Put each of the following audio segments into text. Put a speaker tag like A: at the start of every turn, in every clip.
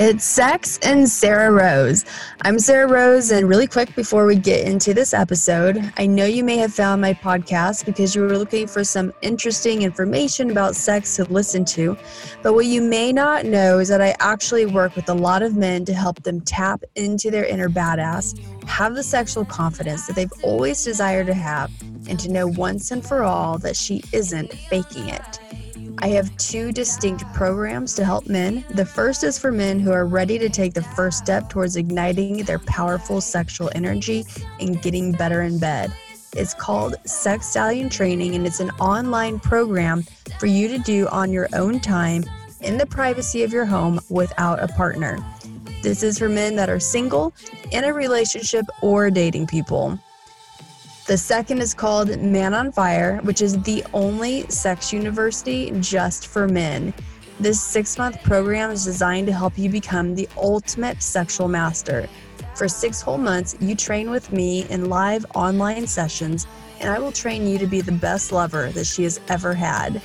A: It's Sex and Sarrah Rose. I'm Sarrah Rose, and really quick before we get into this episode, I know you may have found my podcast because you were looking for some interesting information about sex to listen to. But what you may not know is that I actually work with a lot of men to help them tap into their inner badass, have the sexual confidence that they've always desired to have, and to know once and for all that she isn't faking it. I have two distinct programs to help men. The first is for men who are ready to take the first step towards igniting their powerful sexual energy and getting better in bed. It's called Sex Stallion Training, and it's an online program for you to do on your own time in the privacy of your home without a partner. This is for men that are single, in a relationship, or dating people. The second is called Man on Fire, which is the only sex university just for men. This six month program is designed to help you become the ultimate sexual master. For six whole months, you train with me in live online sessions, and I will train you to be the best lover that she has ever had.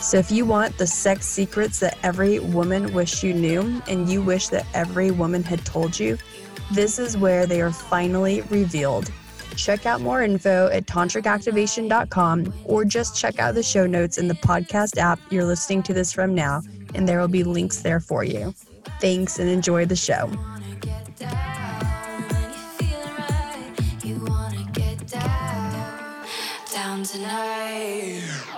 A: So, if you want the sex secrets that every woman wished you knew, and you wish that every woman had told you, this is where they are finally revealed. Check out more info at tantricactivation.com or just check out the show notes in the podcast app you're listening to this from now, and there will be links there for you. Thanks and enjoy the show.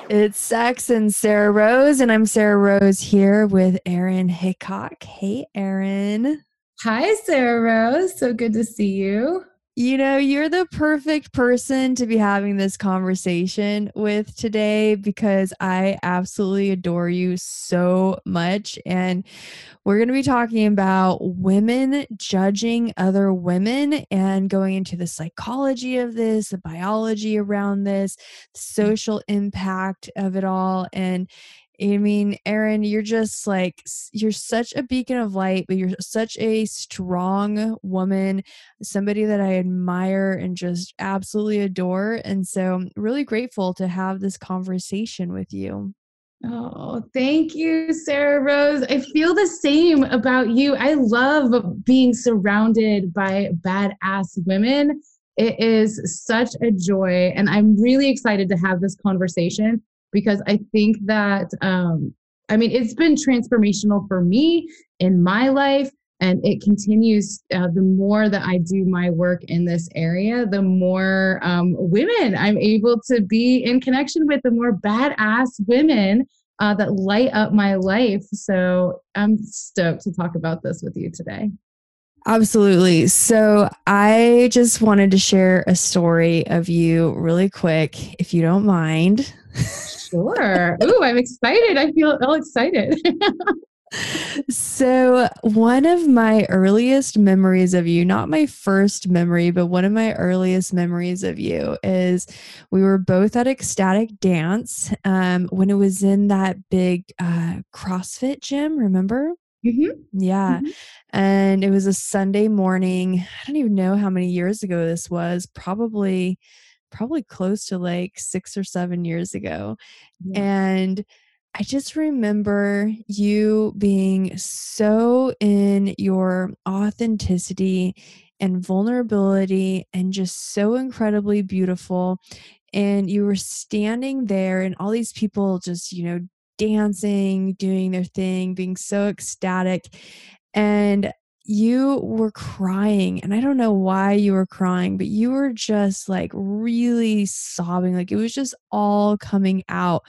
A: It's Sex and Sarrah Rose, and I'm Sarrah Rose here with Erin Hickok. Hey, Erin.
B: Hi, Sarrah Rose. So good to see you.
A: You know, you're the perfect person to be having this conversation with today because I absolutely adore you so much. And we're going to be talking about women judging other women and going into the psychology of this, the biology around this, the mm. social impact of it all. And I mean, Erin, you're just like, you're such a beacon of light, but you're such a strong woman, somebody that I admire and just absolutely adore. And so really grateful to have this conversation with you.
B: Oh, thank you, Sarrah Rose. I feel the same about you. I love being surrounded by badass women. It is such a joy. And I'm really excited to have this conversation because I think that, um, I mean, it's been transformational for me in my life. And it continues uh, the more that I do my work in this area, the more um, women I'm able to be in connection with, the more badass women uh, that light up my life. So I'm stoked to talk about this with you today.
A: Absolutely. So I just wanted to share a story of you really quick, if you don't mind.
B: Sure. Ooh, I'm excited. I feel all excited.
A: so, one of my earliest memories of you, not my first memory, but one of my earliest memories of you is we were both at Ecstatic Dance um, when it was in that big uh, CrossFit gym, remember?
B: Mm-hmm.
A: Yeah. Mm-hmm. And it was a Sunday morning. I don't even know how many years ago this was, probably probably close to like six or seven years ago. Yeah. And I just remember you being so in your authenticity and vulnerability and just so incredibly beautiful. And you were standing there, and all these people just, you know, dancing, doing their thing, being so ecstatic. And you were crying and i don't know why you were crying but you were just like really sobbing like it was just all coming out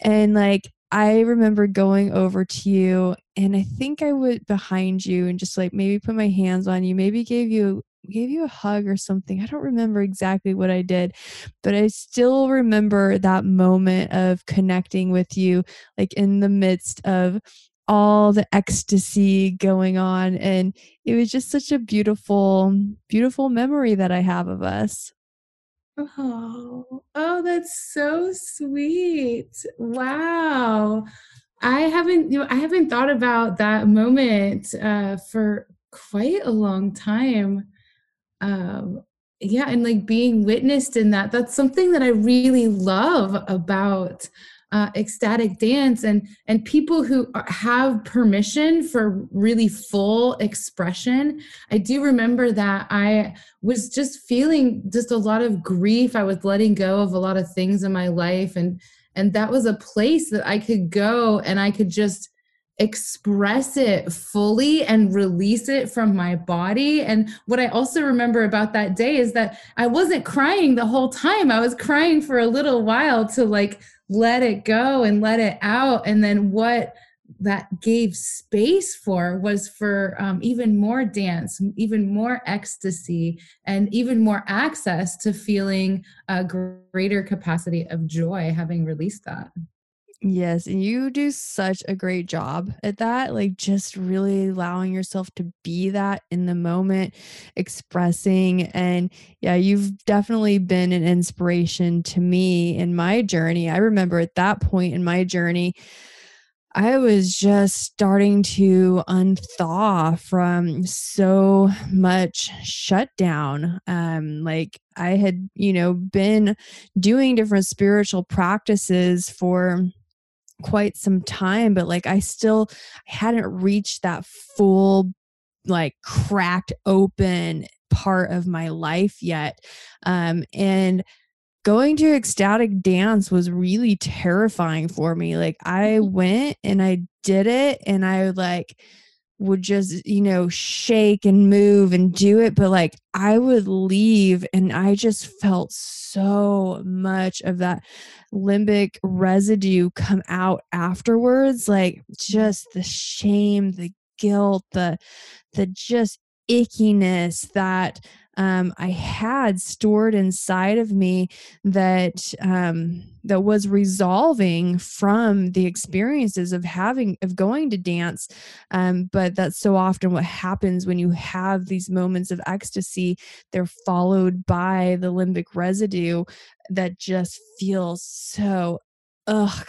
A: and like i remember going over to you and i think i went behind you and just like maybe put my hands on you maybe gave you gave you a hug or something i don't remember exactly what i did but i still remember that moment of connecting with you like in the midst of all the ecstasy going on. And it was just such a beautiful, beautiful memory that I have of us.
B: Oh, oh, that's so sweet. Wow. I haven't, you know, I haven't thought about that moment uh, for quite a long time. Um, yeah, and like being witnessed in that. That's something that I really love about uh, ecstatic dance. And and people who are, have permission for really full expression i do remember that i was just feeling just a lot of grief. I was letting go of a lot of things in my life. And and that was a place that i could go and i could just express it fully and release it from my body. And what I also remember about that day is that I wasn't crying the whole time. I was crying for a little while to like let it go and let it out. And then what that gave space for was for um, even more dance, even more ecstasy, and even more access to feeling a greater capacity of joy having released that.
A: Yes, and you do such a great job at that, like just really allowing yourself to be that in the moment, expressing. And yeah, you've definitely been an inspiration to me in my journey. I remember at that point in my journey, I was just starting to unthaw from so much shutdown. Um, like I had, you know, been doing different spiritual practices for quite some time but like i still hadn't reached that full like cracked open part of my life yet um and going to ecstatic dance was really terrifying for me like i mm-hmm. went and i did it and i like would just you know shake and move and do it but like i would leave and i just felt so much of that limbic residue come out afterwards like just the shame the guilt the the just ickiness that um, I had stored inside of me that um, that was resolving from the experiences of having of going to dance. Um, but that's so often what happens when you have these moments of ecstasy. They're followed by the limbic residue that just feels so ugh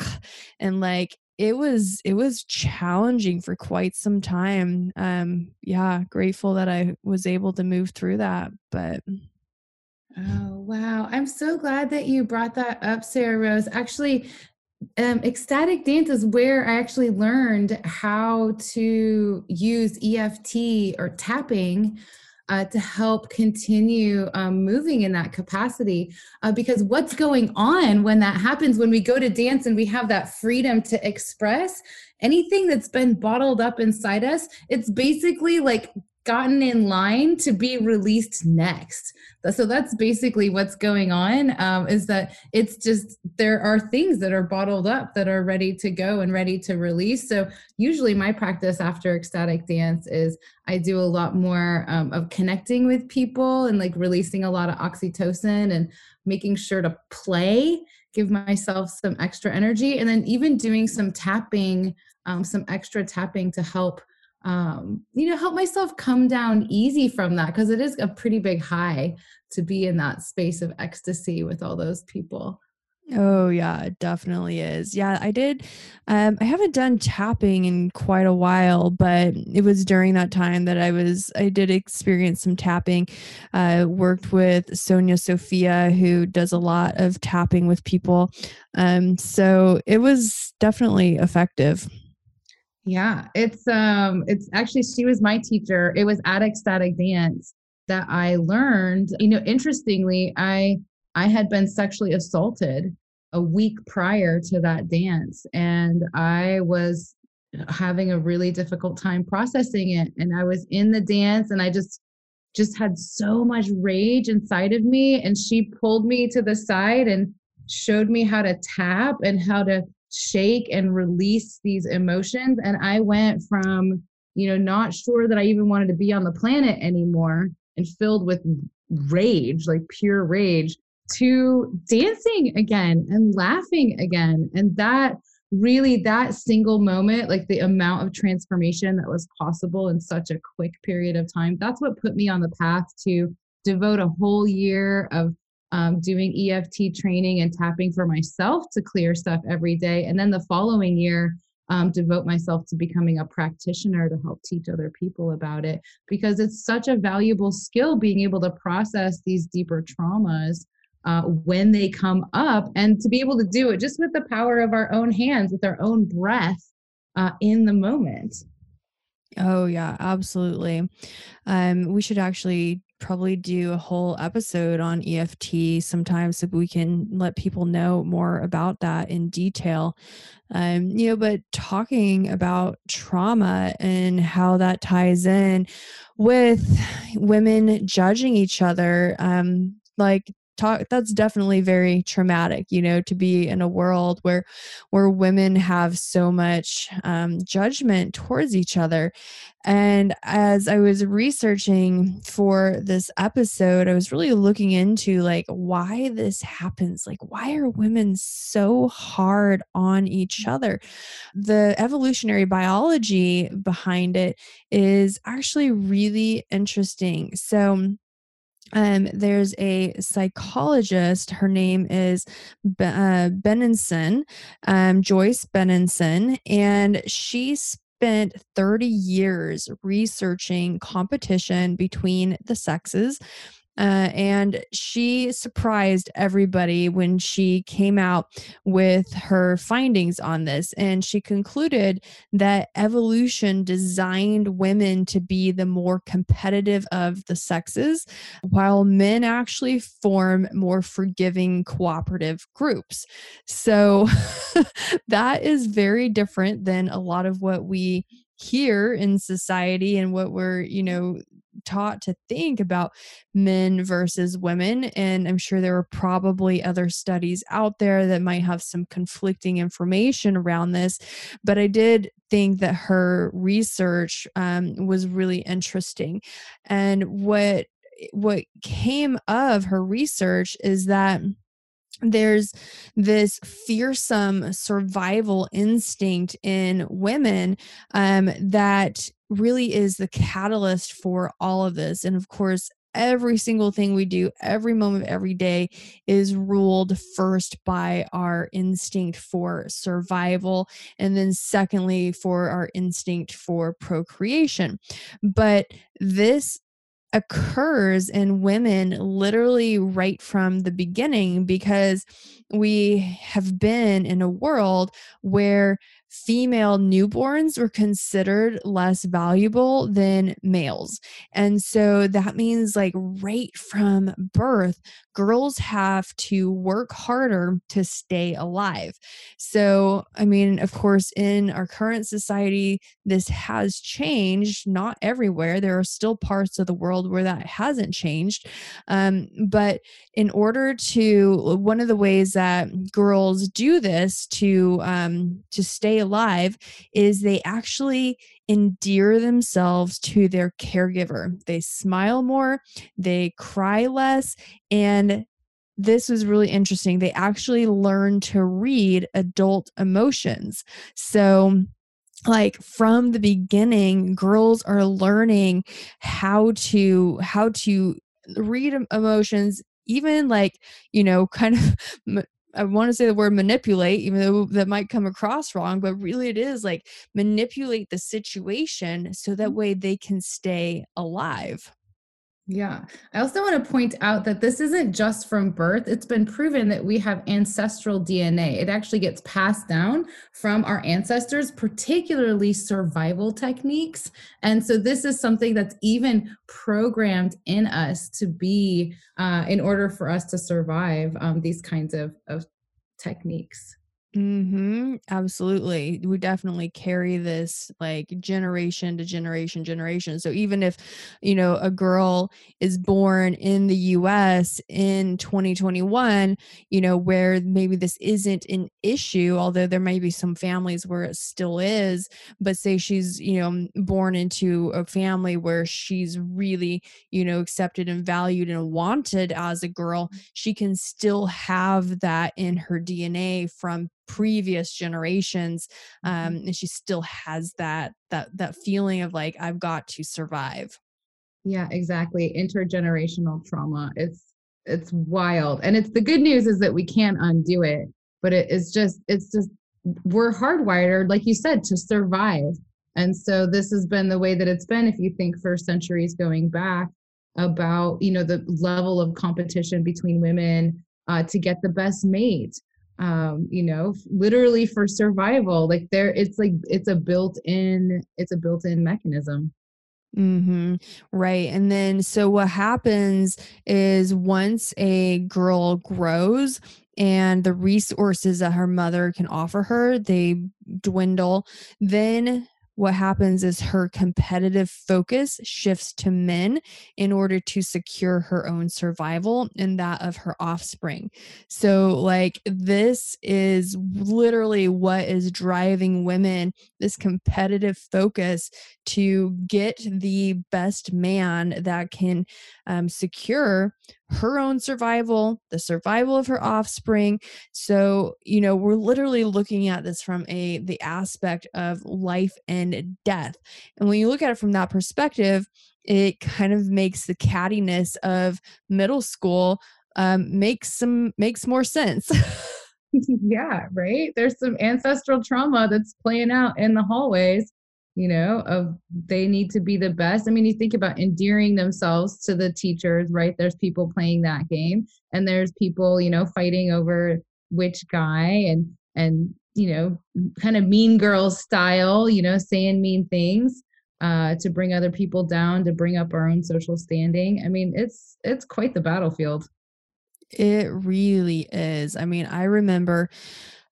A: and like it was it was challenging for quite some time um yeah grateful that i was able to move through that but
B: oh wow. I'm so glad that you brought that up sarrah rose. Actually um, ecstatic dance is where I actually learned how to use EFT or tapping uh, to help continue um, moving in that capacity. Uh, because what's going on when that happens, when we go to dance and we have that freedom to express anything that's been bottled up inside us, it's basically like gotten in line to be released next. So that's basically what's going on. Um, is that it's just there are things that are bottled up that are ready to go and ready to release. So usually my practice after ecstatic dance is I do a lot more um, of connecting with people and like releasing a lot of oxytocin and making sure to play, give myself some extra energy, and then even doing some tapping, um, some extra tapping to help um, you know, help myself come down easy from that because it is a pretty big high to be in that space of ecstasy with all those people.
A: Oh yeah, it definitely is. Yeah, I did. Um, I haven't done tapping in quite a while, but it was during that time that I was. I did experience some tapping. I uh, worked with Sonia Sophia, who does a lot of tapping with people. Um, so it was definitely effective.
B: Yeah, it's um it's actually she was my teacher. It was at ecstatic dance that I learned. You know, interestingly, I I had been sexually assaulted a week prior to that dance and I was having a really difficult time processing it and I was in the dance and I just just had so much rage inside of me and she pulled me to the side and showed me how to tap and how to shake and release these emotions. And I went from, you know, not sure that I even wanted to be on the planet anymore and filled with rage, like pure rage, to dancing again and laughing again. And that really, that single moment, like the amount of transformation that was possible in such a quick period of time, that's what put me on the path to devote a whole year of um, doing EFT training and tapping for myself to clear stuff every day. And then the following year, um, devote myself to becoming a practitioner to help teach other people about it because it's such a valuable skill being able to process these deeper traumas uh, when they come up and to be able to do it just with the power of our own hands, with our own breath uh, in the moment.
A: Oh yeah, absolutely. Um, we should actually probably do a whole episode on EFT sometime so we can let people know more about that in detail. Um, you know, but talking about trauma and how that ties in with women judging each other, um, like talk that's definitely very traumatic you know to be in a world where where women have so much um, judgment towards each other. And as i was researching for this episode i was really looking into like why this happens like why are women so hard on each other? The evolutionary biology behind it is actually really interesting. So um, there's a psychologist. Her name is Be- uh, Benenson, um, Joyce Benenson, and she spent 30 years researching competition between the sexes uh, and she surprised everybody when she came out with her findings on this. And she concluded that evolution designed women to be the more competitive of the sexes, while men actually form more forgiving, cooperative groups. So that is very different than a lot of what we hear in society and what we're you know taught to think about men versus women. And I'm sure there are probably other studies out there that might have some conflicting information around this. But I did think that her research um, was really interesting. And what what came of her research is that there's this fearsome survival instinct in women um, that really is the catalyst for all of this. And of course, every single thing we do, every moment of every day is ruled first by our instinct for survival, and then secondly, for our instinct for procreation. But this occurs in women literally right from the beginning because we have been in a world where female newborns were considered less valuable than males. And so that means, like, right from birth, girls have to work harder to stay alive. So, I mean, of course, in our current society, this has changed, not everywhere. There are still parts of the world where that hasn't changed. Um, but in order to, one of the ways that girls do this to, um, to stay alive is they actually endear themselves to their caregiver. They smile more, they cry less, and this was really interesting. They actually learn to read adult emotions. So, like from the beginning girls are learning how to how to read emotions even like you know kind of I want to say the word manipulate, even though that might come across wrong, but really it is like manipulate the situation so that mm. way they can stay alive.
B: Yeah. I also want to point out that this isn't just from birth. It's been proven that we have ancestral DNA. It actually gets passed down from our ancestors, particularly survival techniques. And so this is something that's even programmed in us to be, uh, in order for us to survive um, these kinds of, of techniques.
A: Mm-hmm. Absolutely. We definitely carry this like generation to generation, generation. So even if, you know, a girl is born in the US in 2021, you know, where maybe this isn't an issue, although there may be some families where it still is, but say she's, you know, born into a family where she's really, you know, accepted and valued and wanted as a girl, she can still have that in her DNA from previous generations um, mm-hmm. and she still has that that that feeling of like i've got to survive
B: yeah exactly intergenerational trauma it's it's wild and it's the good news is that we can't undo it but it is just it's just we're hardwired like you said to survive and so this has been the way that it's been if you think for centuries going back about you know the level of competition between women uh, to get the best mate um you know literally for survival like there it's like it's a built-in it's a built-in mechanism
A: hmm Right. And then, so what happens is once a girl grows and the resources that her mother can offer her, they dwindle, then what happens is her competitive focus shifts to men in order to secure her own survival and that of her offspring. So, like, this is literally what is driving women this competitive focus to get the best man that can um, secure her own survival, the survival of her offspring. So, you know, we're literally looking at this from a the aspect of life and death. And when you look at it from that perspective, it kind of makes the cattiness of middle school um, makes some makes more sense.
B: yeah, right. There's some ancestral trauma that's playing out in the hallways you know of they need to be the best i mean you think about endearing themselves to the teachers right there's people playing that game and there's people you know fighting over which guy and and you know kind of mean girl style you know saying mean things uh to bring other people down to bring up our own social standing. I mean it's it's quite the battlefield.
A: It really is. I mean i remember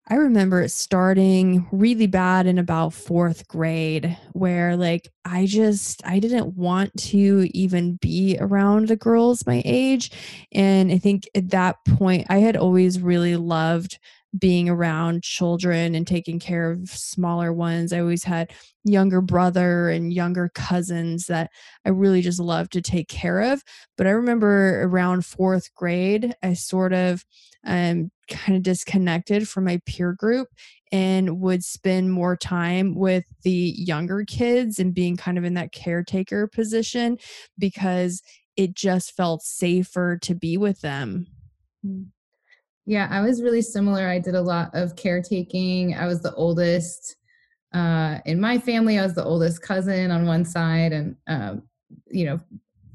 A: I remember it starting really bad in about fourth grade, where like I just I didn't want to even be around the girls my age. And I think at that point I had always really loved being around children and taking care of smaller ones. I always had younger brother and younger cousins that I really just loved to take care of. But I remember around fourth grade, I sort of um, kind of disconnected from my peer group and would spend more time with the younger kids and being kind of in that caretaker position because it just felt safer to be with them.
B: Mm. Yeah, I was really similar. I did a lot of caretaking. I was the oldest uh, in my family. I was the oldest cousin on one side, and um, you know,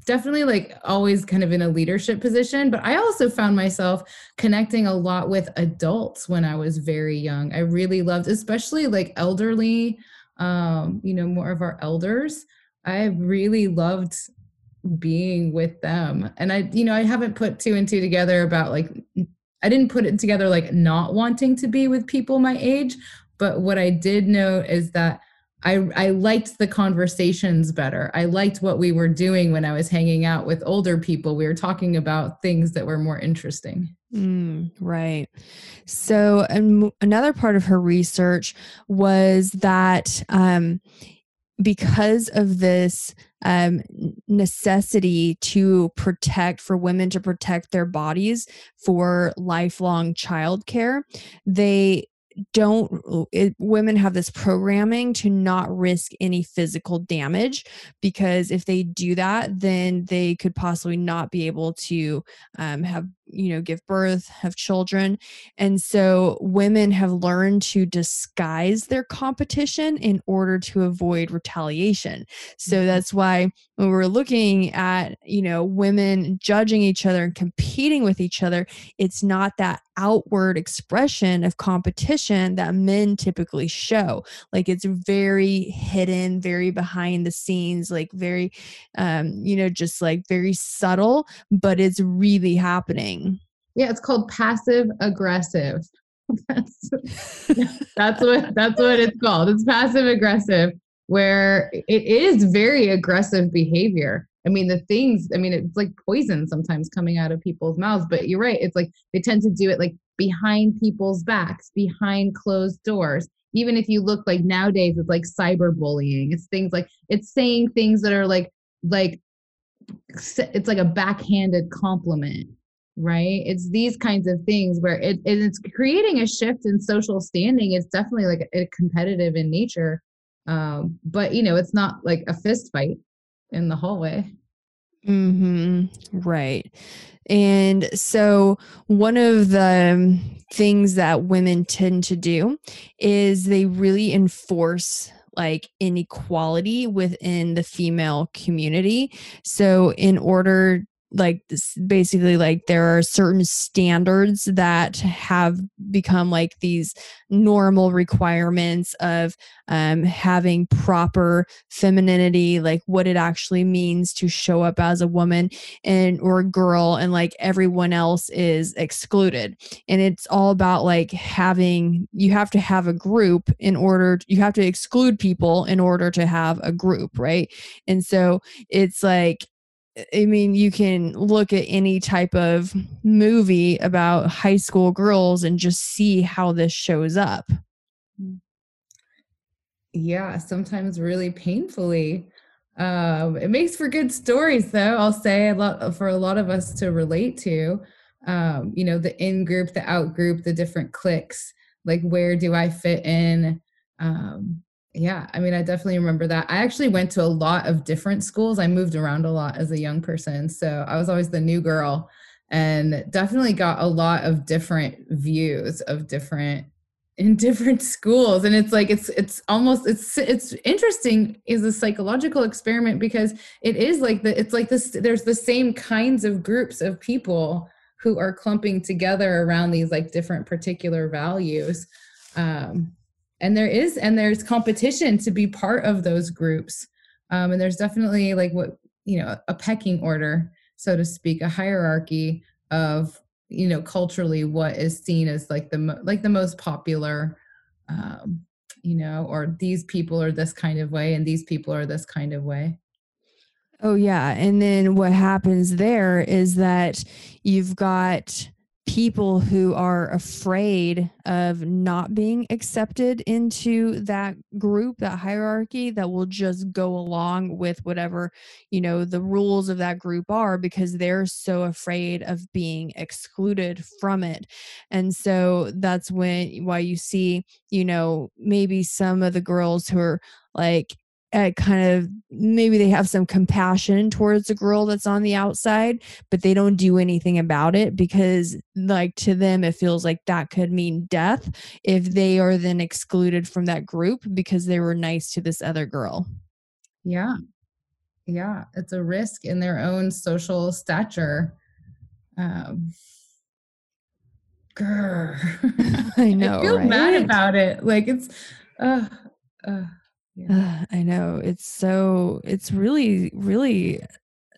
B: definitely like always kind of in a leadership position. But I also found myself connecting a lot with adults when I was very young. I really loved, especially like elderly, um, you know, more of our elders. I really loved being with them. And I, you know, I haven't put two and two together about like I didn't put it together like not wanting to be with people my age, but what I did note is that I I liked the conversations better. I liked what we were doing when I was hanging out with older people. We were talking about things that were more interesting.
A: Mm, right. So, another part of her research was that um, because of this um, necessity to protect for women to protect their bodies for lifelong childcare, they don't it, women have this programming to not risk any physical damage because if they do that then they could possibly not be able to um, have you know give birth have children and so women have learned to disguise their competition in order to avoid retaliation. So mm-hmm. that's why when we're looking at you know women judging each other and competing with each other it's not that outward expression of competition that men typically show. Like it's very hidden very behind the scenes like very um you know just like very subtle but it's really happening
B: yeah, it's called passive aggressive. that's, that's what that's what it's called. It's passive aggressive where it is very aggressive behavior. I mean, the things, I mean, it's like poison sometimes coming out of people's mouths, but you're right. It's like they tend to do it like behind people's backs, behind closed doors. Even if you look like nowadays, it's like cyberbullying. It's things like it's saying things that are like, like, it's like a backhanded compliment right? It's these kinds of things where it, it's creating a shift in social standing it's definitely like a, a competitive in nature um, but you know it's not like a fist fight in the hallway.
A: Hmm right and so one of the things that women tend to do is they really enforce like inequality within the female community. So in order like basically like there are certain standards that have become like these normal requirements of um, having proper femininity like what it actually means to show up as a woman and or a girl and like everyone else is excluded. And it's all about like having you have to have a group in order you have to exclude people in order to have a group right? And so it's like I mean, you can look at any type of movie about high school girls and just see how this shows up.
B: Yeah, sometimes really painfully. Um, it makes for good stories, though. I'll say a lot for a lot of us to relate to. Um, you know, the in group, the out group, the different cliques. Like, where do I fit in? Um, yeah, I mean, I definitely remember that. I actually went to a lot of different schools. I moved around a lot as a young person. So I was always the new girl and definitely got a lot of different views of different in different schools and it's like it's it's almost it's it's interesting is a psychological experiment because it is like the it's like this there's the same kinds of groups of people who are clumping together around these like different particular values um and there is and there's competition to be part of those groups. Um, and there's definitely like what you know a pecking order so to speak a hierarchy of you know culturally what is seen as like the like the most popular um, you know or these people are this kind of way and these people are this kind of way.
A: Oh yeah. And then what happens there is that you've got people who are afraid of not being accepted into that group that hierarchy that will just go along with whatever you know the rules of that group are because they're so afraid of being excluded from it. And so that's when why you see you know maybe some of the girls who are like uh, kind of maybe they have some compassion towards the girl that's on the outside, but they don't do anything about it because, like, to them, it feels like that could mean death if they are then excluded from that group because they were nice to this other girl.
B: Yeah. Yeah. It's a risk in their own social stature. Um, grr. I know. I feel right? mad about it. Like, it's, uh, uh
A: I know. It's so it's really really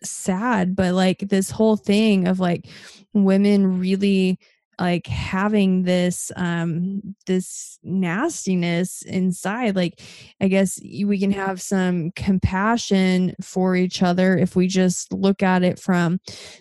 A: sad, but like this whole thing of like women really like having this um this nastiness inside like i guess we can have some compassion for each other if we just look at it from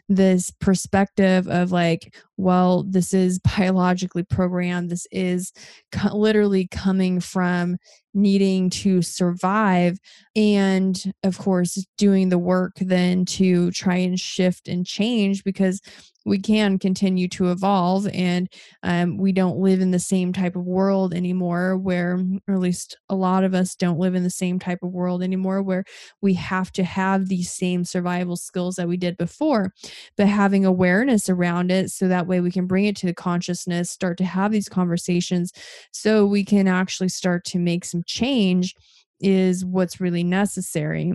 A: this perspective of like well this is biologically programmed this is co- literally coming from needing to survive and of course doing the work then to try and shift and change because we can continue to evolve and um, we don't live in the same type of world anymore where or at least a lot of us don't live in the same type of world anymore where we have to have these same survival skills that we did before. But having awareness around it so that way we can bring it to the consciousness start to have these conversations so we can actually start to make some change is what's really necessary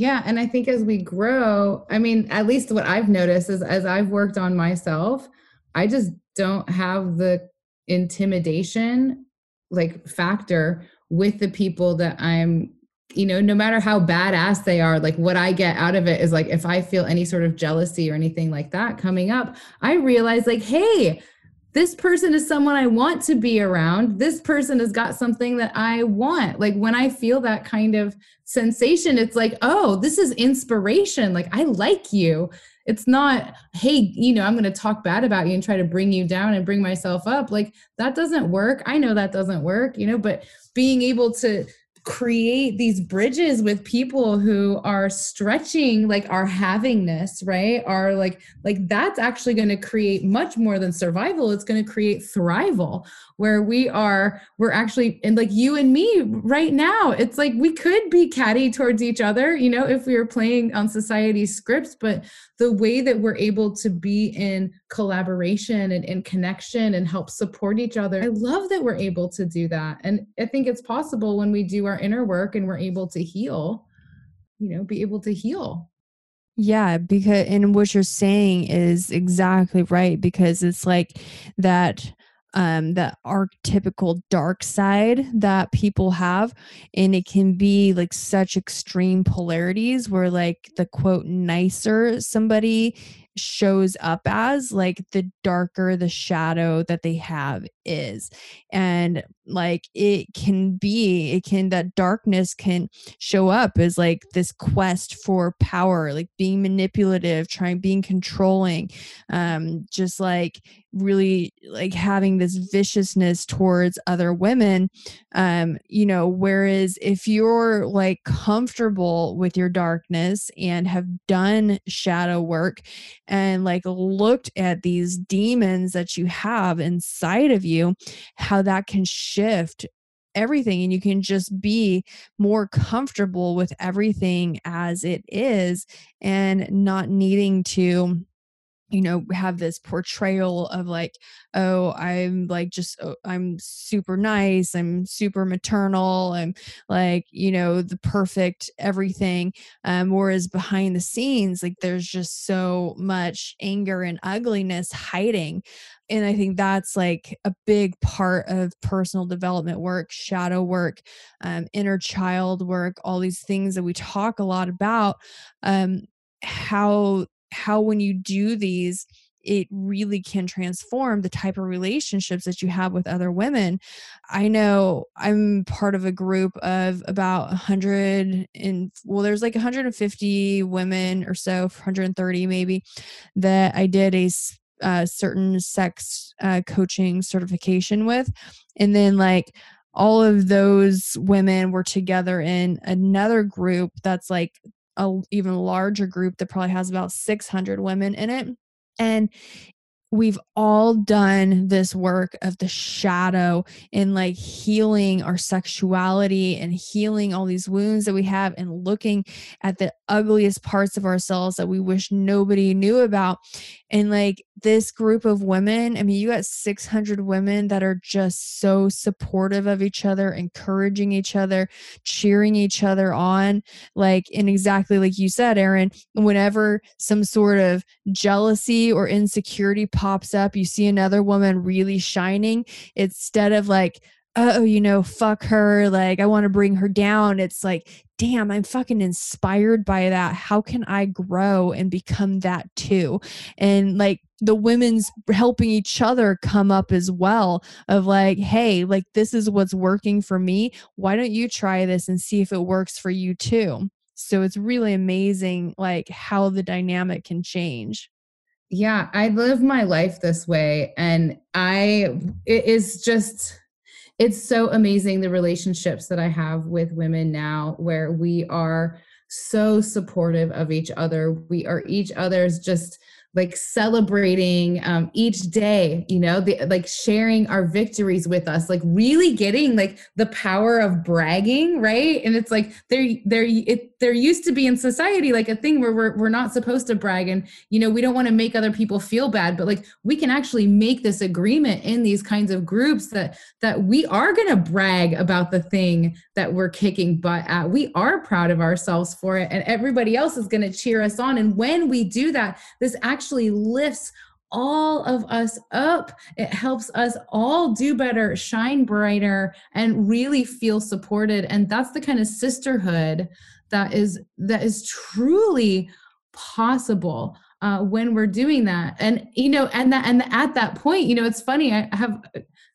B: yeah. And I think as we grow, I mean, at least what I've noticed is as I've worked on myself, I just don't have the intimidation like factor with the people that I'm, you know, no matter how badass they are, like what I get out of it is like if I feel any sort of jealousy or anything like that coming up, I realize like, hey, this person is someone I want to be around. This person has got something that I want. Like when I feel that kind of sensation, it's like, oh, this is inspiration. Like I like you. It's not, hey, you know, I'm going to talk bad about you and try to bring you down and bring myself up. Like that doesn't work. I know that doesn't work, you know, but being able to create these bridges with people who are stretching like our havingness right? Are like like that's actually going to create much more than survival. It's going to create thrival where we are we're actually and like you and me right now it's like we could be catty towards each other you know if we were playing on society scripts but the way that we're able to be in collaboration and in connection and help support each other i love that we're able to do that. And i think it's possible when we do our inner work and we're able to heal you know be able to heal.
A: Yeah, because and what you're saying is exactly right because it's like that um that archetypical dark side that people have and it can be like such extreme polarities where like the quote nicer somebody shows up as like the darker the shadow that they have is. And like it can be it can that darkness can show up as like this quest for power like being manipulative trying being controlling um just like really like having this viciousness towards other women um you know whereas if you're like comfortable with your darkness and have done shadow work and like looked at these demons that you have inside of you how that can shift everything and you can just be more comfortable with everything as it is and not needing to you know have this portrayal of like oh i'm like just oh, i'm super nice i'm super maternal i'm like you know the perfect everything um whereas behind the scenes like there's just so much anger and ugliness hiding and i think that's like a big part of personal development work shadow work um, inner child work all these things that we talk a lot about um how how when you do these it really can transform the type of relationships that you have with other women. I know I'm part of a group of about 100 and well there's like 150 women or so, 130 maybe that I did a uh, certain sex uh, coaching certification with and then like all of those women were together in another group that's like a even larger group that probably has about 600 women in it. And we've all done this work of the shadow and like healing our sexuality and healing all these wounds that we have and looking at the ugliest parts of ourselves that we wish nobody knew about. And like this group of women i mean you got 600 women that are just so supportive of each other encouraging each other cheering each other on. Like and exactly like you said erin whenever some sort of jealousy or insecurity pops up you see another woman really shining instead of like oh, you know, fuck her. Like, I want to bring her down. It's like, damn, I'm fucking inspired by that. How can I grow and become that too? And like, the women's helping each other come up as well of like hey like this is what's working for me why don't you try this and see if it works for you too so it's really amazing like how the dynamic can change
B: yeah i live my life this way and i it is just it's so amazing the relationships that I have with women now where we are so supportive of each other. We are each other's just like celebrating um, each day you know the, like sharing our victories with us like really getting like the power of bragging right? And it's like there there it there used to be in society like a thing where we're, we're not supposed to brag and you know we don't want to make other people feel bad but like we can actually make this agreement in these kinds of groups that that we are going to brag about the thing that we're kicking butt at. We are proud of ourselves for it and everybody else is going to cheer us on. And when we do that this actually actually lifts all of us up. It helps us all do better, shine brighter, and really feel supported. And that's the kind of sisterhood that is that is truly possible uh, when we're doing that. And you know, and that and at that point, you know, it's funny. I have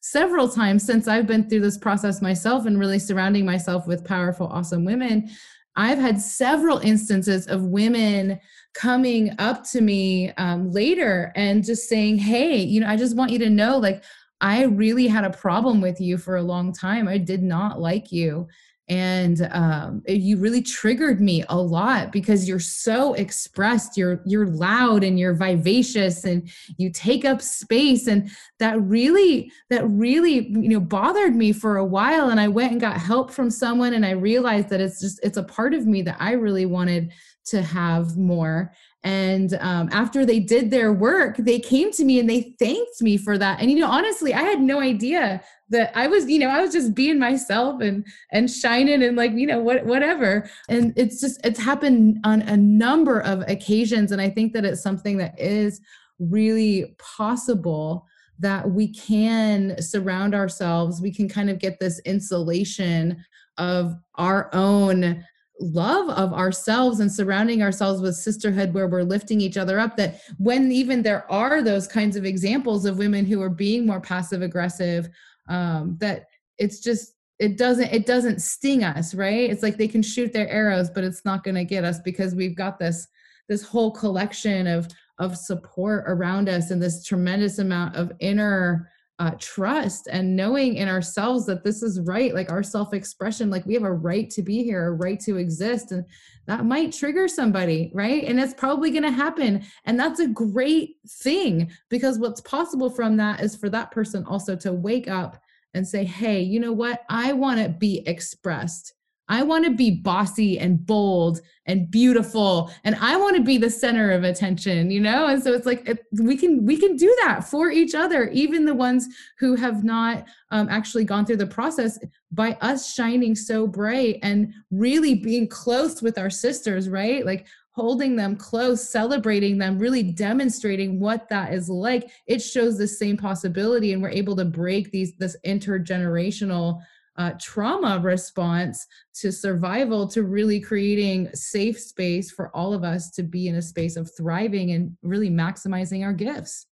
B: several times since I've been through this process myself and really surrounding myself with powerful, awesome women. I've had several instances of women coming up to me um, later and just saying, Hey, you know, I just want you to know, like, I really had a problem with you for a long time. I did not like you and um, you really triggered me a lot because you're so expressed you're you're loud and you're vivacious and you take up space. And that really that really you know bothered me for a while. And i went and got help from someone and i realized that it's just it's a part of me that i really wanted to have more. And um, after they did their work they came to me and they thanked me for that. And you know honestly i had no idea that i was you know i was just being myself and and shining and like you know what whatever. And it's just it's happened on a number of occasions and i think that it's something that is really possible that we can surround ourselves we can kind of get this insulation of our own love of ourselves and surrounding ourselves with sisterhood where we're lifting each other up that when even there are those kinds of examples of women who are being more passive aggressive um, that it's just it doesn't it doesn't sting us right? It's like they can shoot their arrows but it's not going to get us because we've got this this whole collection of of support around us and this tremendous amount of inner uh, trust and knowing in ourselves that this is right, like our self expression, like we have a right to be here, a right to exist. And that might trigger somebody, right? And it's probably going to happen. And that's a great thing because what's possible from that is for that person also to wake up and say, hey, you know what? I want to be expressed. I want to be bossy and bold and beautiful and I want to be the center of attention, you know? And so it's like it, we can we can do that for each other, even the ones who have not um, actually gone through the process by us shining so bright and really being close with our sisters, right? Like holding them close, celebrating them, really demonstrating what that is like. It shows the same possibility and we're able to break these this intergenerational uh, trauma response to survival to really creating safe space for all of us to be in a space of thriving and really maximizing our gifts.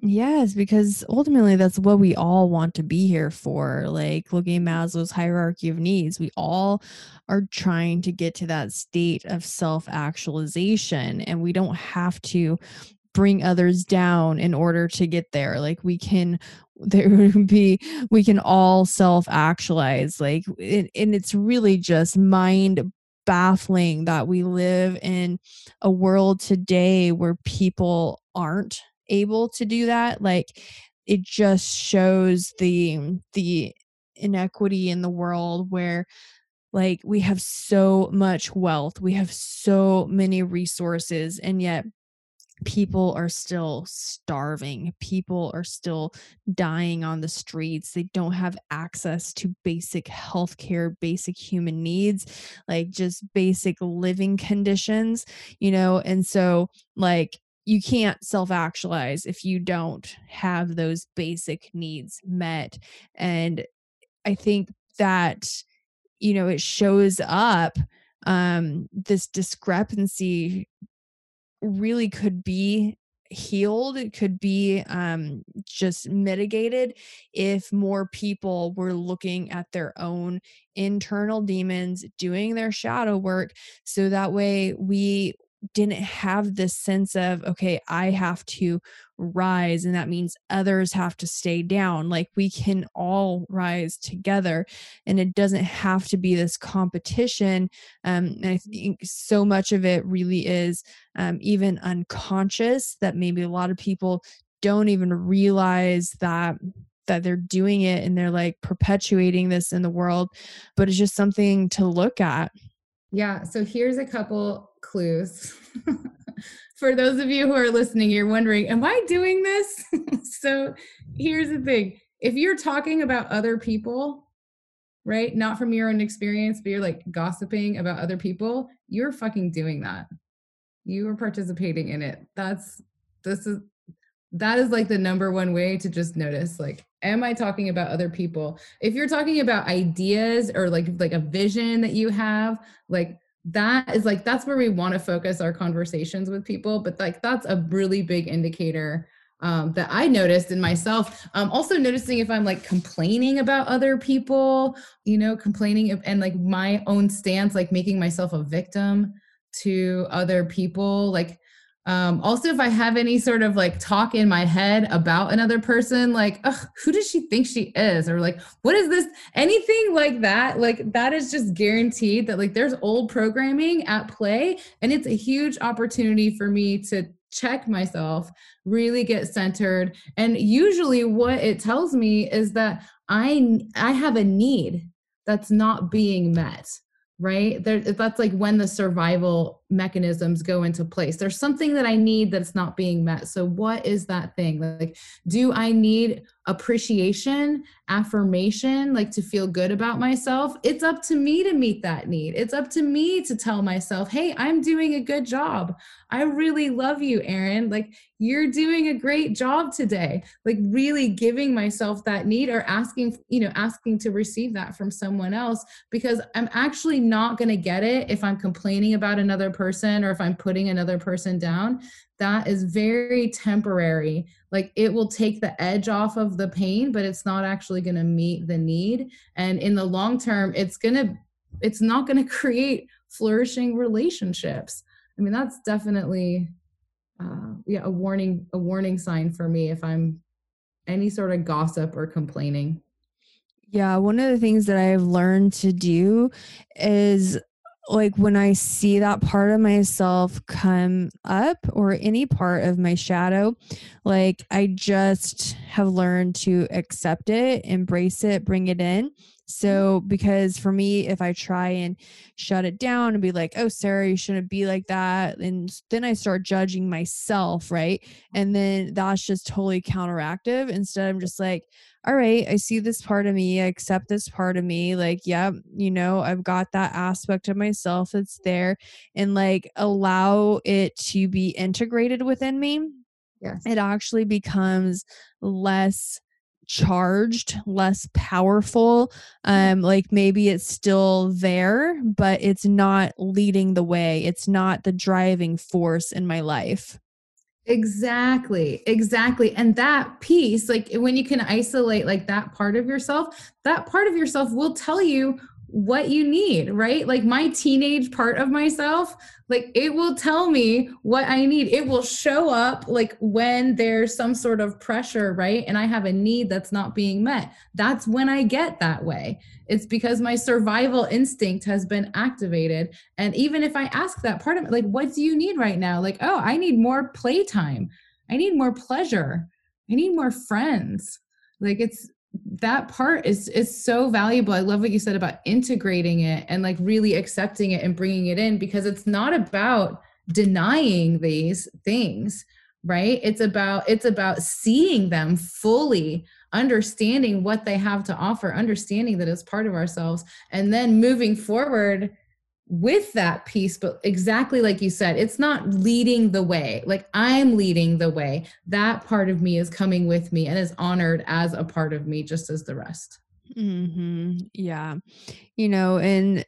A: Yes, because ultimately that's what we all want to be here for. Like looking at Maslow's hierarchy of needs, we all are trying to get to that state of self actualization, and we don't have to bring others down in order to get there. Like we can there would be we can all self actualize like and it's really just mind baffling that we live in a world today where people aren't able to do that like it just shows the the inequity in the world where like we have so much wealth we have so many resources and yet people are still starving people are still dying on the streets they don't have access to basic health care basic human needs like just basic living conditions you know and so like you can't self actualize if you don't have those basic needs met and i think that you know it shows up um this discrepancy really could be healed it could be um, just mitigated if more people were looking at their own internal demons doing their shadow work. So that way we didn't have this sense of okay i have to rise and that means others have to stay down like we can all rise together and it doesn't have to be this competition um, and i think so much of it really is um, even unconscious that maybe a lot of people don't even realize that that they're doing it and they're like perpetuating this in the world but it's just something to look at.
B: Yeah so here's a couple clues for those of you who are listening, you're wondering, am I doing this? so here's the thing if you're talking about other people, right, not from your own experience, but you're like gossiping about other people, you're fucking doing that. You are participating in it. That's, this is, that is like the number one way to just notice like am i talking about other people if you're talking about ideas or like like a vision that you have like that is like that's where we want to focus our conversations with people but like that's a really big indicator um, that i noticed in myself. Um, also noticing if i'm like complaining about other people you know complaining and like my own stance like making myself a victim to other people like um, also, if I have any sort of like talk in my head about another person, like, who does she think she is? Or like, what is this? Anything like that, like, that is just guaranteed that like there's old programming at play. And it's a huge opportunity for me to check myself, really get centered. And usually, what it tells me is that I I have a need that's not being met right there that's like when the survival mechanisms go into place. There's something that i need that's not being met. So what is that thing? Like do i need appreciation affirmation like to feel good about myself? It's up to me to meet that need. It's up to me to tell myself hey i'm doing a good job. I really love you erin. Like you're doing a great job today. Like really giving myself that need or asking you know asking to receive that from someone else because i'm actually not going to get it if i'm complaining about another person or if i'm putting another person down that is very temporary. Like it will take the edge off of the pain but it's not actually going to meet the need. And in the long term it's going to it's not going to create flourishing relationships. I mean that's definitely uh, yeah a warning a warning sign for me if i'm any sort of gossip or complaining.
A: Yeah one of the things that i've learned to do is like when I see that part of myself come up or any part of my shadow, like I just have learned to accept it, embrace it, bring it in. So, because for me, if I try and shut it down and be like, oh, Sarrah, you shouldn't be like that, and then I start judging myself, right? And then that's just totally counteractive. Instead, I'm just like, all right, I see this part of me. I accept this part of me. Like, yeah, you know, I've got that aspect of myself that's there and like allow it to be integrated within me. Yes. It actually becomes less charged, less powerful. Um, like maybe it's still there, but it's not leading the way. It's not the driving force in my life.
B: Exactly. Exactly. And that piece, like when you can isolate like that part of yourself, that part of yourself will tell you what you need, right? Like my teenage part of myself, like it will tell me what I need. It will show up like when there's some sort of pressure, right? And I have a need that's not being met. That's when I get that way. It's because my survival instinct has been activated. And even if I ask that part of it, like, what do you need right now? Like, oh, I need more playtime. I need more pleasure. I need more friends. Like it's that part is is so valuable. I love what you said about integrating it and like really accepting it and bringing it in because it's not about denying these things, right? It's about it's about seeing them fully, understanding what they have to offer, understanding that it's part of ourselves and then moving forward with that piece but exactly like you said it's not leading the way. Like i'm leading the way. That part of me is coming with me and is honored as a part of me just as the rest.
A: Hmm yeah. You know and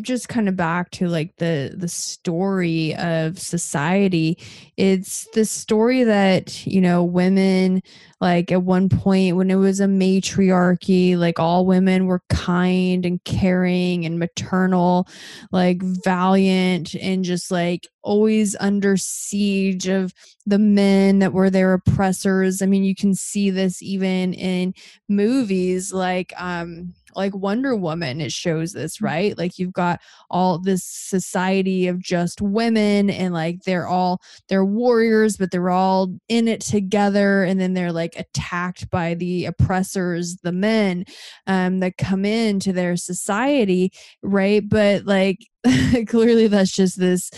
A: just kind of back to like the the story of society it's the story that you know women like at one point when it was a matriarchy like all women were kind and caring and maternal like valiant and just like always under siege of the men that were their oppressors. I mean you can see this even in movies like um like Wonder Woman, it shows this, mm. right? Like you've got all this society of just women and like they're all they're warriors, but they're all in it together and then they're like attacked by the oppressors, the men um that come into their society, right? But like clearly that's just this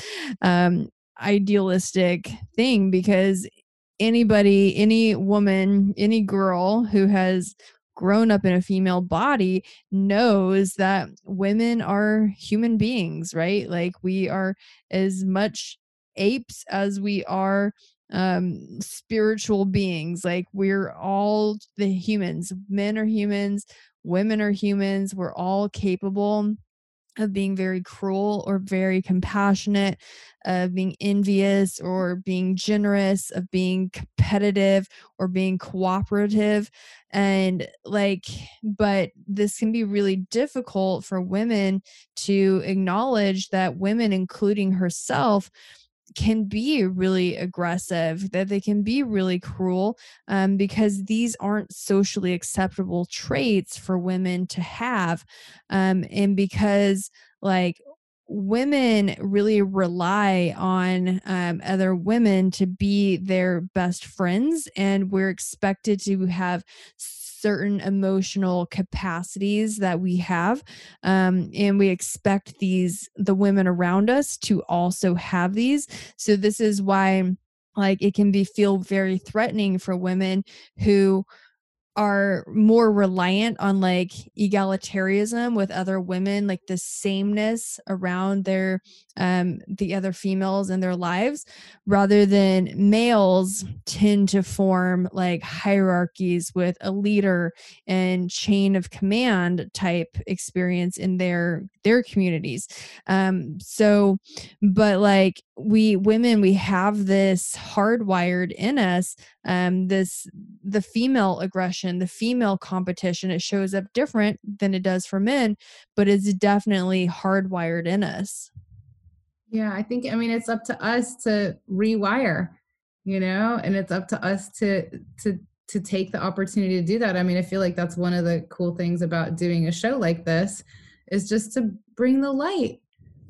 A: um idealistic thing because anybody any woman any girl who has grown up in a female body knows that women are human beings, right? Like we are as much apes as we are um spiritual beings. Like we're all the humans. Men are humans women are humans. We're all capable of being very cruel or very compassionate, of being envious or being generous, of being competitive or being cooperative. And like, but this can be really difficult for women to acknowledge that women, including herself, can be really aggressive, that they can be really cruel, um, because these aren't socially acceptable traits for women to have. Um, and because, like, women really rely on um, other women to be their best friends, and we're expected to have certain emotional capacities that we have um, and we expect these the women around us to also have these. So this is why like it can be feel very threatening for women who are more reliant on like egalitarianism with other women like the sameness around their um the other females in their lives rather than males tend to form like hierarchies with a leader and chain of command type experience in their their communities. Um so but like we women we have this hardwired in us um this the female aggression the female competition it shows up different than it does for men but it's definitely hardwired in us.
B: Yeah i think i mean it's up to us to rewire you know and it's up to us to to to take the opportunity to do that. I mean i feel like that's one of the cool things about doing a show like this is just to bring the light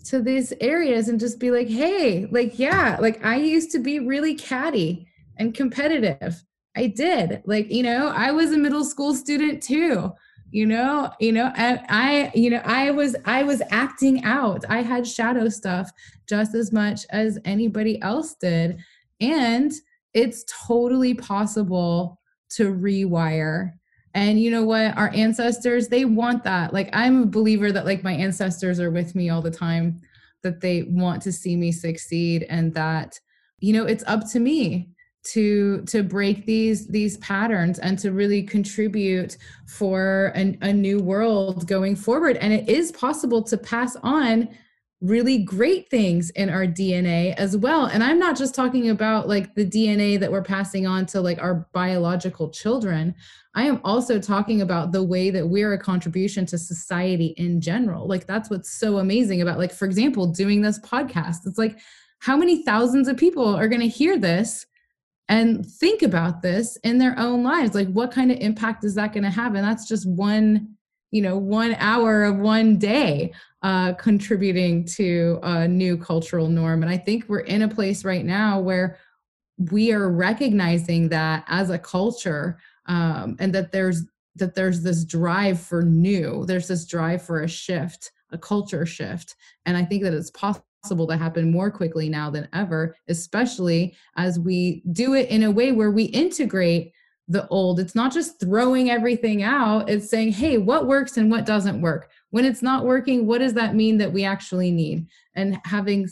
B: to these areas and just be like, hey, like, yeah, like I used to be really catty and competitive. I did. Like, you know, I was a middle school student too. You know, you know, and I, you know, I was I was acting out. I had shadow stuff just as much as anybody else did. And it's totally possible to rewire and you know what? Our ancestors, they want that. Like I'm a believer that like my ancestors are with me all the time, that they want to see me succeed and that you know, it's up to me to to break these these patterns and to really contribute for an, a new world going forward and it is possible to pass on really great things in our DNA as well. And I'm not just talking about like the DNA that we're passing on to like our biological children. I am also talking about the way that we're a contribution to society in general. Like that's what's so amazing about like for example doing this podcast. It's like how many thousands of people are going to hear this and think about this in their own lives? Like what kind of impact is that going to have? And that's just one you know one hour of one day uh, contributing to a new cultural norm and i think we're in a place right now where we are recognizing that as a culture um, and that there's that there's this drive for new there's this drive for a shift a culture shift and i think that it's possible to happen more quickly now than ever especially as we do it in a way where we integrate the old. It's not just throwing everything out, it's saying, hey, what works and what doesn't work? When it's not working, what does that mean that we actually need? And having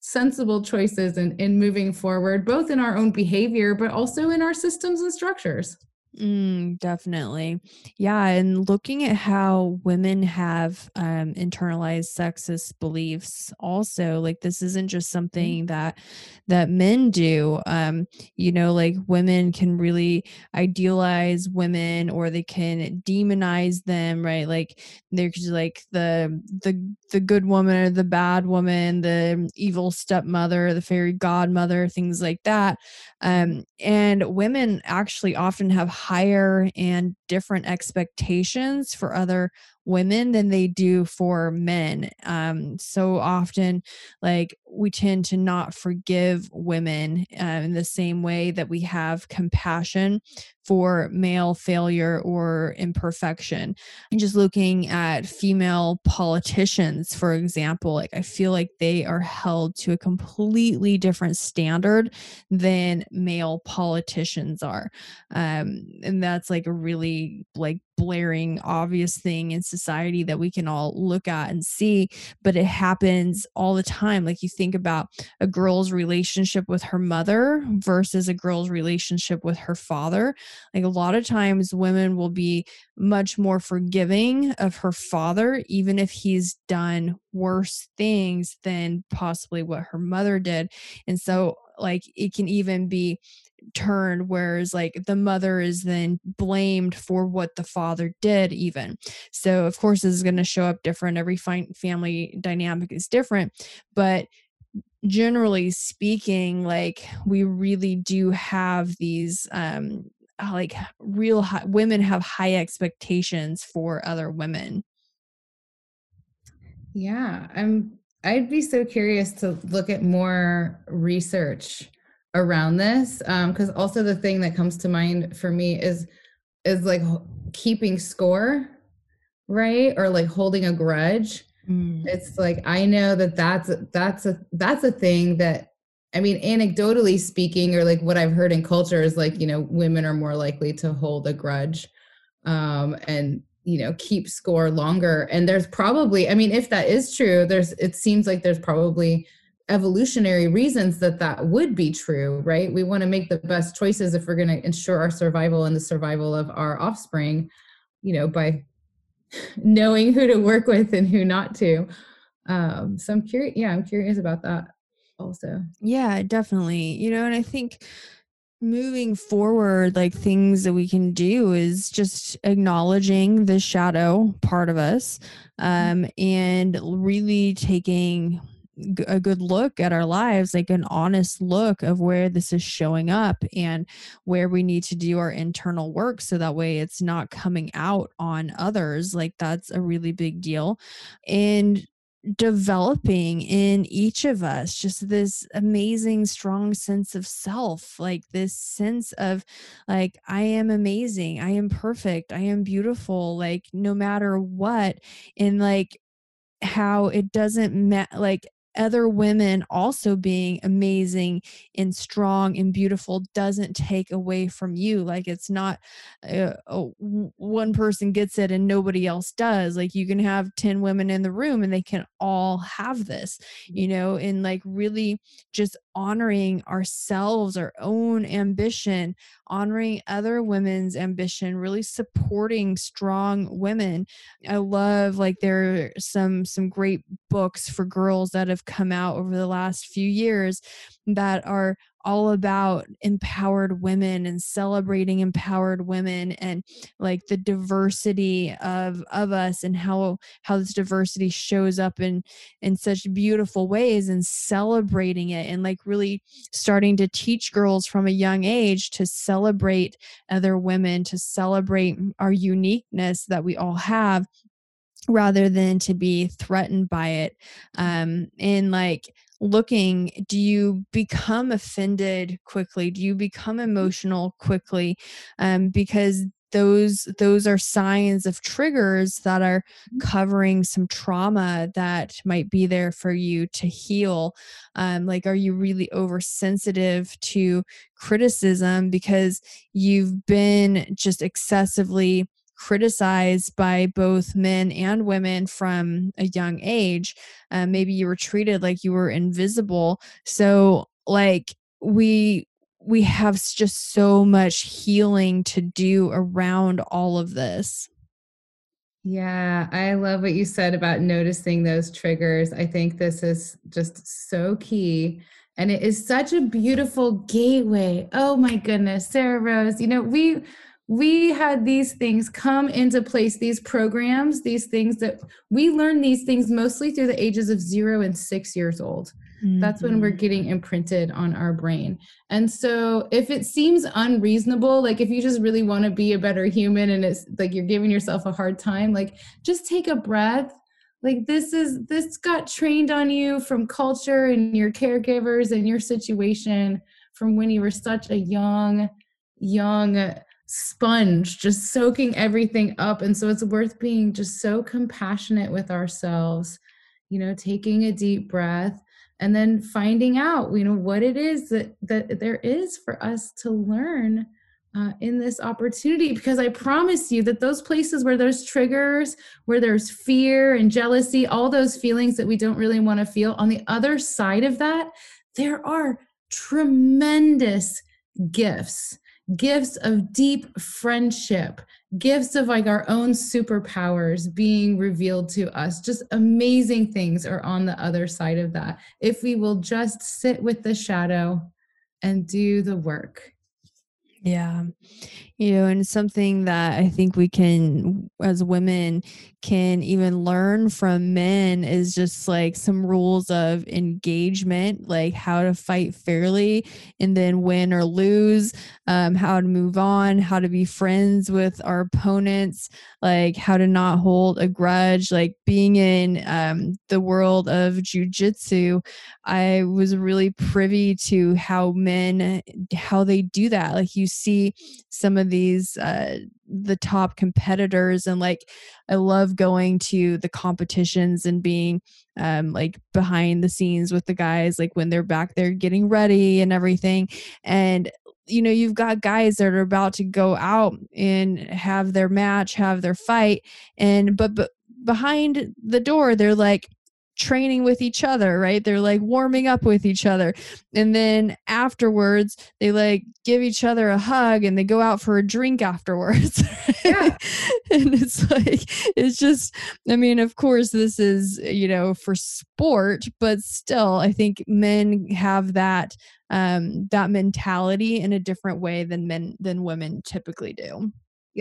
B: sensible choices in, in moving forward, both in our own behavior, but also in our systems and structures.
A: Mm, definitely. Yeah. And looking at how women have um, internalized sexist beliefs also, like this isn't just mm-hmm. something that that men do. Um, you know, like women can really idealize women or they can demonize them, right? Like there's like the the the good woman or the bad woman, the evil stepmother, the fairy godmother, things like that. Um, and women actually often have higher and different expectations for other women than they do for men. Um, so often, like we tend to not forgive women uh, in the same way that we have compassion for male failure or imperfection. And just looking at female politicians, for example, like I feel like they are held to a completely different standard than male politicians are. Um, and that's like a really like blaring obvious thing in society that we can all look at and see but it happens all the time. Like you think about a girl's relationship with her mother versus a girl's relationship with her father. Like a lot of times women will be much more forgiving of her father even if he's done worse things than possibly what her mother did. And so like it can even be turned whereas like the mother is then blamed for what the father did even. So of course this is going to show up different. Every family dynamic is different but generally speaking like we really do have these um like real high, women have high expectations for other women.
B: Yeah i'm i'd be so curious to look at more research around this because um, also the thing that comes to mind for me is is like keeping score, right? Or like holding a grudge. Mm. It's like I know that that's that's a that's a thing that I mean, anecdotally speaking, or like what I've heard in culture is like, you know, women are more likely to hold a grudge um, and, you know, keep score longer. And there's probably, I mean, if that is true, there's, it seems like there's probably evolutionary reasons that that would be true, right? We want to make the best choices if we're going to ensure our survival and the survival of our offspring, you know, by knowing who to work with and who not to. Um, so I'm curious. Yeah, I'm curious about that also.
A: Yeah, definitely. You know, and I think moving forward, like things that we can do is just acknowledging the shadow part of us um, and really taking a good look at our lives, like an honest look of where this is showing up and where we need to do our internal work so that way it's not coming out on others. Like that's a really big deal. And developing in each of us just this amazing strong sense of self like this sense of like i am amazing i am perfect i am beautiful like no matter what and like how it doesn't matter like other women also being amazing and strong and beautiful doesn't take away from you like it's not uh, oh, one person gets it and nobody else does like you can have 10 women in the room and they can all have this you know and like really just honoring ourselves our own ambition honoring other women's ambition really supporting strong women. I love like there are some some great books for girls that have come out over the last few years that are all about empowered women and celebrating empowered women and like the diversity of of us and how how this diversity shows up in in such beautiful ways and celebrating it and like really starting to teach girls from a young age to celebrate other women to celebrate our uniqueness that we all have rather than to be threatened by it. Um and like looking do you become offended quickly do you become mm-hmm. emotional quickly um, because those those are signs of triggers that are mm-hmm. covering some trauma that might be there for you to heal um, like are you really oversensitive to criticism because you've been just excessively criticized by both men and women from a young age. Uh, maybe you were treated like you were invisible. So, like, we we have just so much healing to do around all of this.
B: Yeah, I love what you said about noticing those triggers. I think this is just so key. And it is such a beautiful gateway. Oh my goodness, Sarrah Rose. You know, we we had these things come into place, these programs, these things that we learn these things mostly through the ages of zero and six years old. Mm-hmm. That's when we're mm-hmm. getting imprinted on our brain. And so if it seems unreasonable, like if you just really want to be a better human and it's like you're giving yourself a hard time, like just take a breath. Like this is this got trained on you from culture and your caregivers and your situation from when you were such a young, young sponge, just soaking everything up. And so it's worth being just so compassionate with ourselves, you know, taking a deep breath and then finding out, you know, what it is that, that there is for us to learn uh, in this opportunity because I promise you that those places where there's triggers, where there's fear and jealousy, all those feelings that we don't really want to feel, on the other side of that, there are tremendous gifts gifts of deep friendship, gifts of like our own superpowers being revealed to us. Just amazing things are on the other side of that. If we will just sit with the shadow and do the work.
A: Yeah. You know, and something that I think we can, as women, can even learn from men is just like some rules of engagement, like how to fight fairly and then win or lose, um, how to move on, how to be friends with our opponents, like how to not hold a grudge. Like being in um, the world of jujitsu, I was really privy to how men, how they do that. Like you see some of these uh, the top competitors and like I love going to the competitions and being um like behind the scenes with the guys like when they're back there getting ready and everything and you know you've got guys that are about to go out and have their match have their fight and but but behind the door they're like training with each other, right? They're like warming up with each other. And then afterwards, they like give each other a hug and they go out for a drink afterwards. Yeah. and it's like, it's just, I mean, of course, this is, you know, for sport, but still, I think men have that um that mentality in a different way than men than women typically do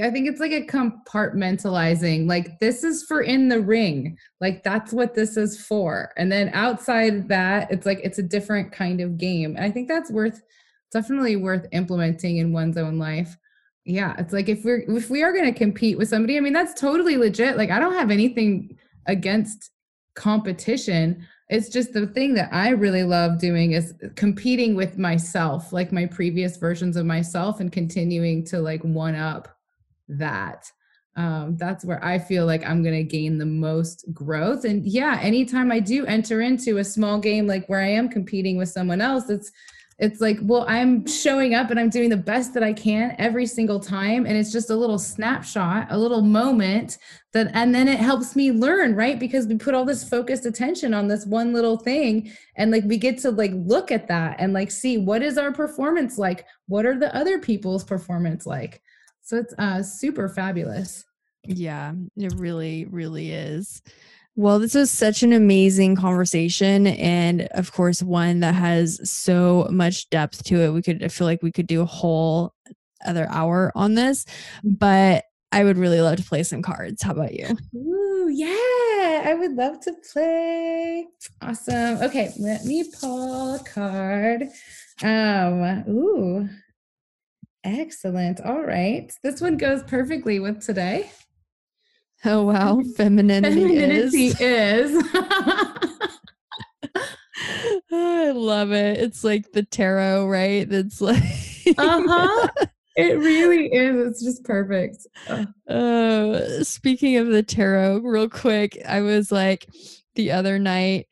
B: I think it's like a compartmentalizing. Like this is for in the ring. Like that's what this is for. And then outside that, it's like it's a different kind of game. And I think that's worth definitely worth implementing in one's own life. Yeah, it's like if we're if we are going to compete with somebody, I mean that's totally legit. Like I don't have anything against competition. It's just the thing that I really love doing is uh, competing with myself, like my previous versions of myself and continuing to like one up that um, that's where I feel like I'm going to gain the most growth. And yeah, anytime I do enter into a small game, like where I am competing with someone else, it's, it's like, well, I'm showing up and I'm doing the best that I can every single time. And it's just a little snapshot, a little moment that, and then it helps me learn, right? Because we put all this focused attention on this one little thing. And like, we get to like look at that and like see what is our performance like? What are the other people's performance like? So it's uh, super fabulous.
A: Yeah, it really, really is. Well, this was such an amazing conversation. And of course, one that has so much depth to it. We could, I feel like we could do a whole other hour on this, but I would really love to play some cards. How about you?
B: Ooh, yeah, I would love to play. Awesome. Okay, let me pull a card. Um, ooh, Excellent. All right. This one goes perfectly with today.
A: Oh wow, femininity, femininity is.
B: is.
A: I love it. It's like the tarot, right? That's like
B: Uh-huh. It really is. It's just perfect.
A: Uh, speaking of the tarot, real quick, I was like the other night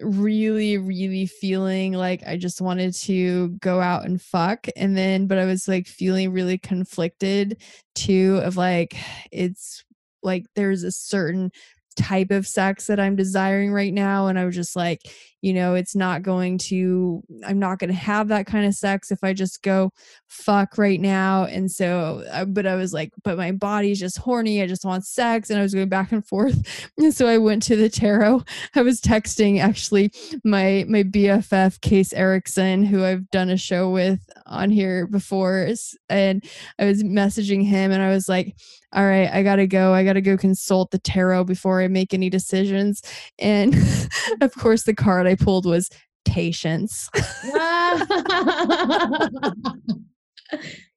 A: really really feeling like i just wanted to go out and fuck and then but i was like feeling really conflicted too of like it's like there's a certain type of sex that I'm desiring right now. And I was just like, you know, it's not going to, I'm not going to have that kind of sex if I just go fuck right now. And so, uh, but I was like, but my body's just horny. I just want sex. And I was going back and forth. And so I went to the tarot. I was texting actually my, my BFF Case Erickson, who I've done a show with on here before. And I was messaging him and I was like, all right, I got to go. I got to go consult the tarot before I make any decisions. And of course, the card I pulled was patience.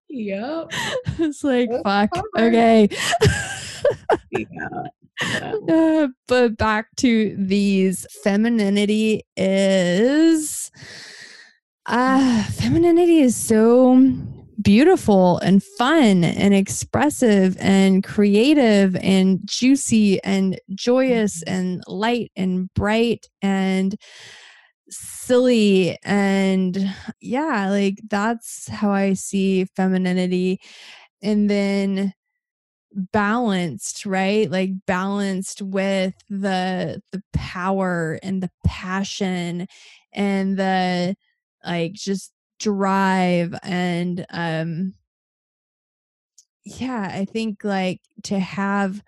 B: yep.
A: It's like, fuck. Okay. yeah. Uh, but back to these femininity is uh femininity is so beautiful and fun and expressive and creative and juicy and joyous mm-hmm. and light and bright and silly and yeah like that's how i see femininity and then balanced right like balanced with the the power and the passion and the like just drive and um yeah i think like to have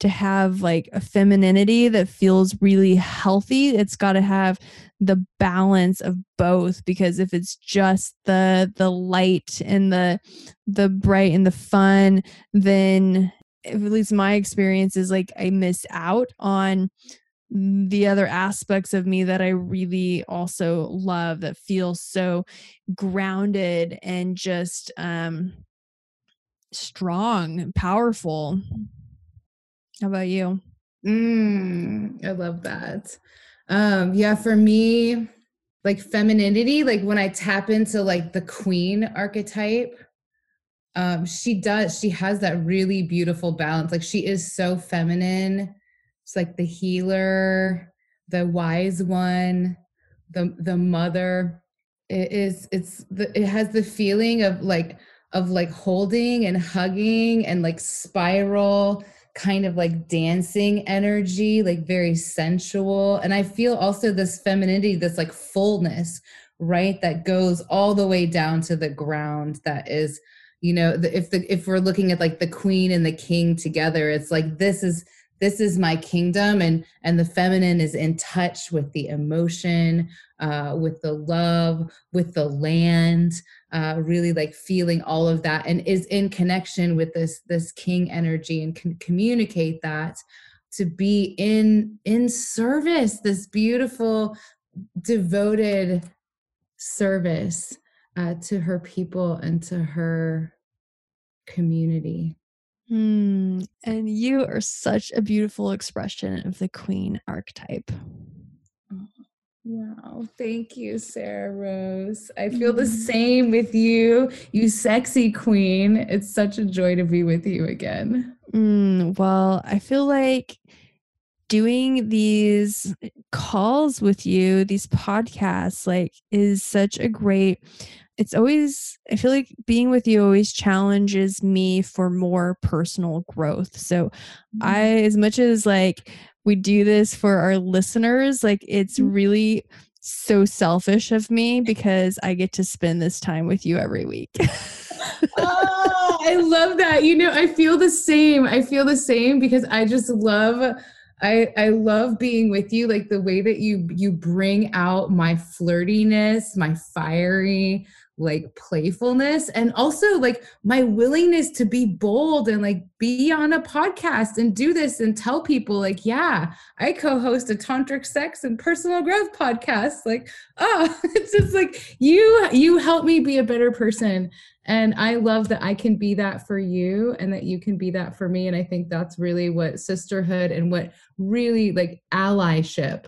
A: to have like a femininity that feels really healthy it's got to have the balance of both because if it's just the the light and the the bright and the fun then at least my experience is like i miss out on the other aspects of me that I really also love that feel so grounded and just um strong, powerful. How about you?
B: Mm, I love that. Um yeah, for me like femininity, like when I tap into like the queen archetype, um, she does. She has that really beautiful balance. Like she is so feminine. Like the healer, the wise one, the the mother. It is. It's the. It has the feeling of like of like holding and hugging and like spiral kind of like dancing energy, like very sensual. And I feel also this femininity, this like fullness, right? That goes all the way down to the ground that is you know if the if we're looking at like the queen and the king together it's like this is this is my kingdom and and the feminine is in touch with the emotion uh, with the love with the land uh, really like feeling all of that and is in connection with this this king energy and can communicate that to be in in service this beautiful devoted service uh, to her people and to her community.
A: Mm, and you are such a beautiful expression of the queen archetype.
B: Wow. Thank you, Sarrah Rose. I feel the mm-hmm. same with you, you sexy queen. It's such a joy to be with you again.
A: Mm, well, I feel like doing these calls with you, these podcasts, like is such a great it's always i feel like being with you always challenges me for more personal growth so i mm-hmm. as much as like we do this for our listeners like it's mm-hmm. really so selfish of me because i get to spend this time with you every week
B: oh, i love that you know i feel the same i feel the same because i just love I I love being with you like the way that you you bring out my flirtiness, my fiery like playfulness and also like my willingness to be bold and like be on a podcast and do this and tell people like yeah i co-host a tantric sex and personal growth podcast. Like oh it's just like you you help me be a better person. And i love that i can be that for you and that you can be that for me. And i think that's really what sisterhood and what really like allyship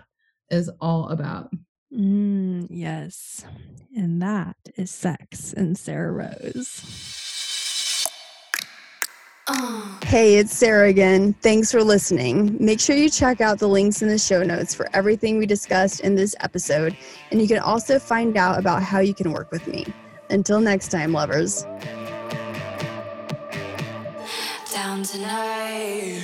B: is all about
A: Mm, yes. And that is sex and Sarrah Rose. Hey, it's Sarrah again. Thanks for listening. Make sure you check out the links in the show notes for everything we discussed in this episode, and you can also find out about how you can work with me. Until next time, lovers. Down tonight.